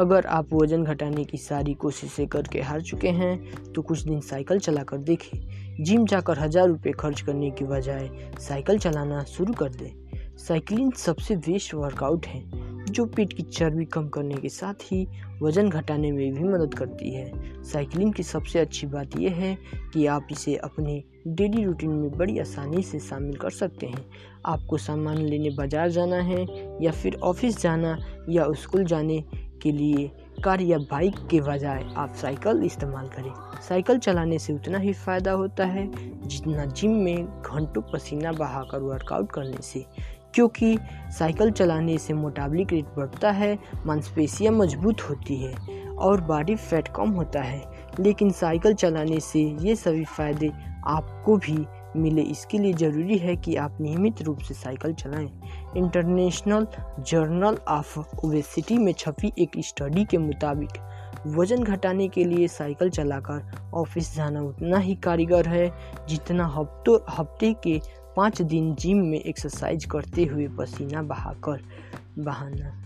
अगर आप वज़न घटाने की सारी कोशिशें करके हार चुके हैं तो कुछ दिन साइकिल चलाकर देखें। जिम जाकर हज़ार रुपये खर्च करने की बजाय साइकिल चलाना शुरू कर दें। साइकिलिंग सबसे बेस्ट वर्कआउट है, जो पेट की चर्बी कम करने के साथ ही वज़न घटाने में भी मदद करती है। साइकिलिंग की सबसे अच्छी बात यह है कि आप इसे अपने डेली रूटीन में बड़ी आसानी से शामिल कर सकते हैं। आपको सामान लेने बाज़ार जाना है या फिर ऑफ़िस जाना या स्कूल जाने के लिए कार या बाइक के बजाय आप साइकिल इस्तेमाल करें। साइकिल चलाने से उतना ही फ़ायदा होता है जितना जिम में घंटों पसीना बहाकर वर्कआउट करने से, क्योंकि साइकिल चलाने से मोटाबलिक रेट बढ़ता है, मांसपेशियाँ मज़बूत होती है और बॉडी फैट कम होता है। लेकिन साइकिल चलाने से ये सभी फ़ायदे आपको भी मिले। इसके लिए ज़रूरी है कि आप नियमित रूप से साइकिल चलाएँ। इंटरनेशनल जर्नल ऑफ़ ओबेसिटी में छपी एक स्टडी के मुताबिक, वज़न घटाने के लिए साइकिल चलाकर ऑफ़िस जाना उतना ही कारीगर है जितना हफ्तों, हफ़्ते के पाँच दिन जिम में एक्सरसाइज करते हुए पसीना बहाकर बहाना।